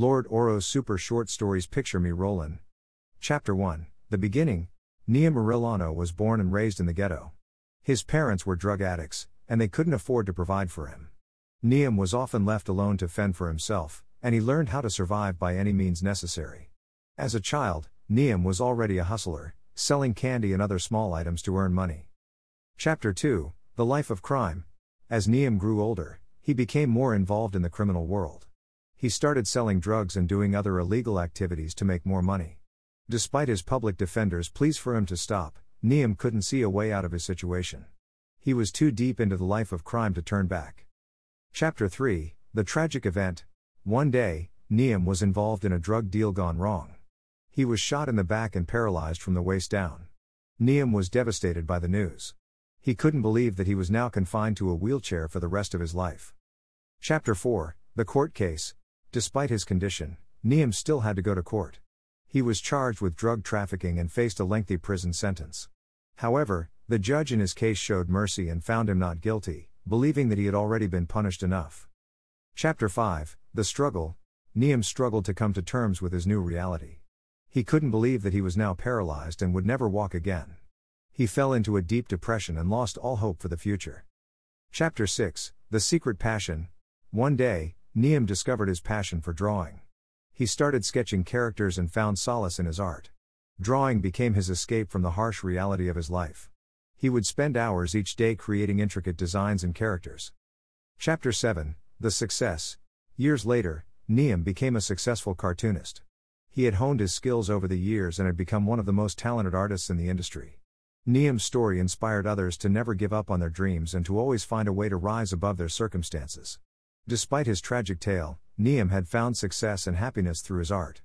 Lord Oro's Super Short Stories Picture Me Rollin'. Chapter 1 The Beginning Neum Arilano was born and raised in the ghetto. His parents were drug addicts, and they couldn't afford to provide for him. Neum was often left alone to fend for himself, and he learned how to survive by any means necessary. As a child, Neum was already a hustler, selling candy and other small items to earn money. Chapter 2 The Life of Crime. As Neum grew older, he became more involved in the criminal world. He started selling drugs and doing other illegal activities to make more money. Despite his public defender's pleas for him to stop, Neum couldn't see a way out of his situation. He was too deep into the life of crime to turn back. Chapter 3 The Tragic Event. One day, Neum was involved in a drug deal gone wrong. He was shot in the back and paralyzed from the waist down. Neum was devastated by the news. He couldn't believe that he was now confined to a wheelchair for the rest of his life. Chapter 4 The Court Case. Despite his condition, Neum still had to go to court. He was charged with drug trafficking and faced a lengthy prison sentence. However, the judge in his case showed mercy and found him not guilty, believing that he had already been punished enough. Chapter 5 The Struggle. Neum struggled to come to terms with his new reality. He couldn't believe that he was now paralyzed and would never walk again. He fell into a deep depression and lost all hope for the future. Chapter 6 The Secret Passion. One day, Neum discovered his passion for drawing. He started sketching characters and found solace in his art. Drawing became his escape from the harsh reality of his life. He would spend hours each day creating intricate designs and characters. Chapter 7 The Success. Years later, Neum became a successful cartoonist. He had honed his skills over the years and had become one of the most talented artists in the industry. Neum's story inspired others to never give up on their dreams and to always find a way to rise above their circumstances. Despite his tragic tale, Neum had found success and happiness through his art.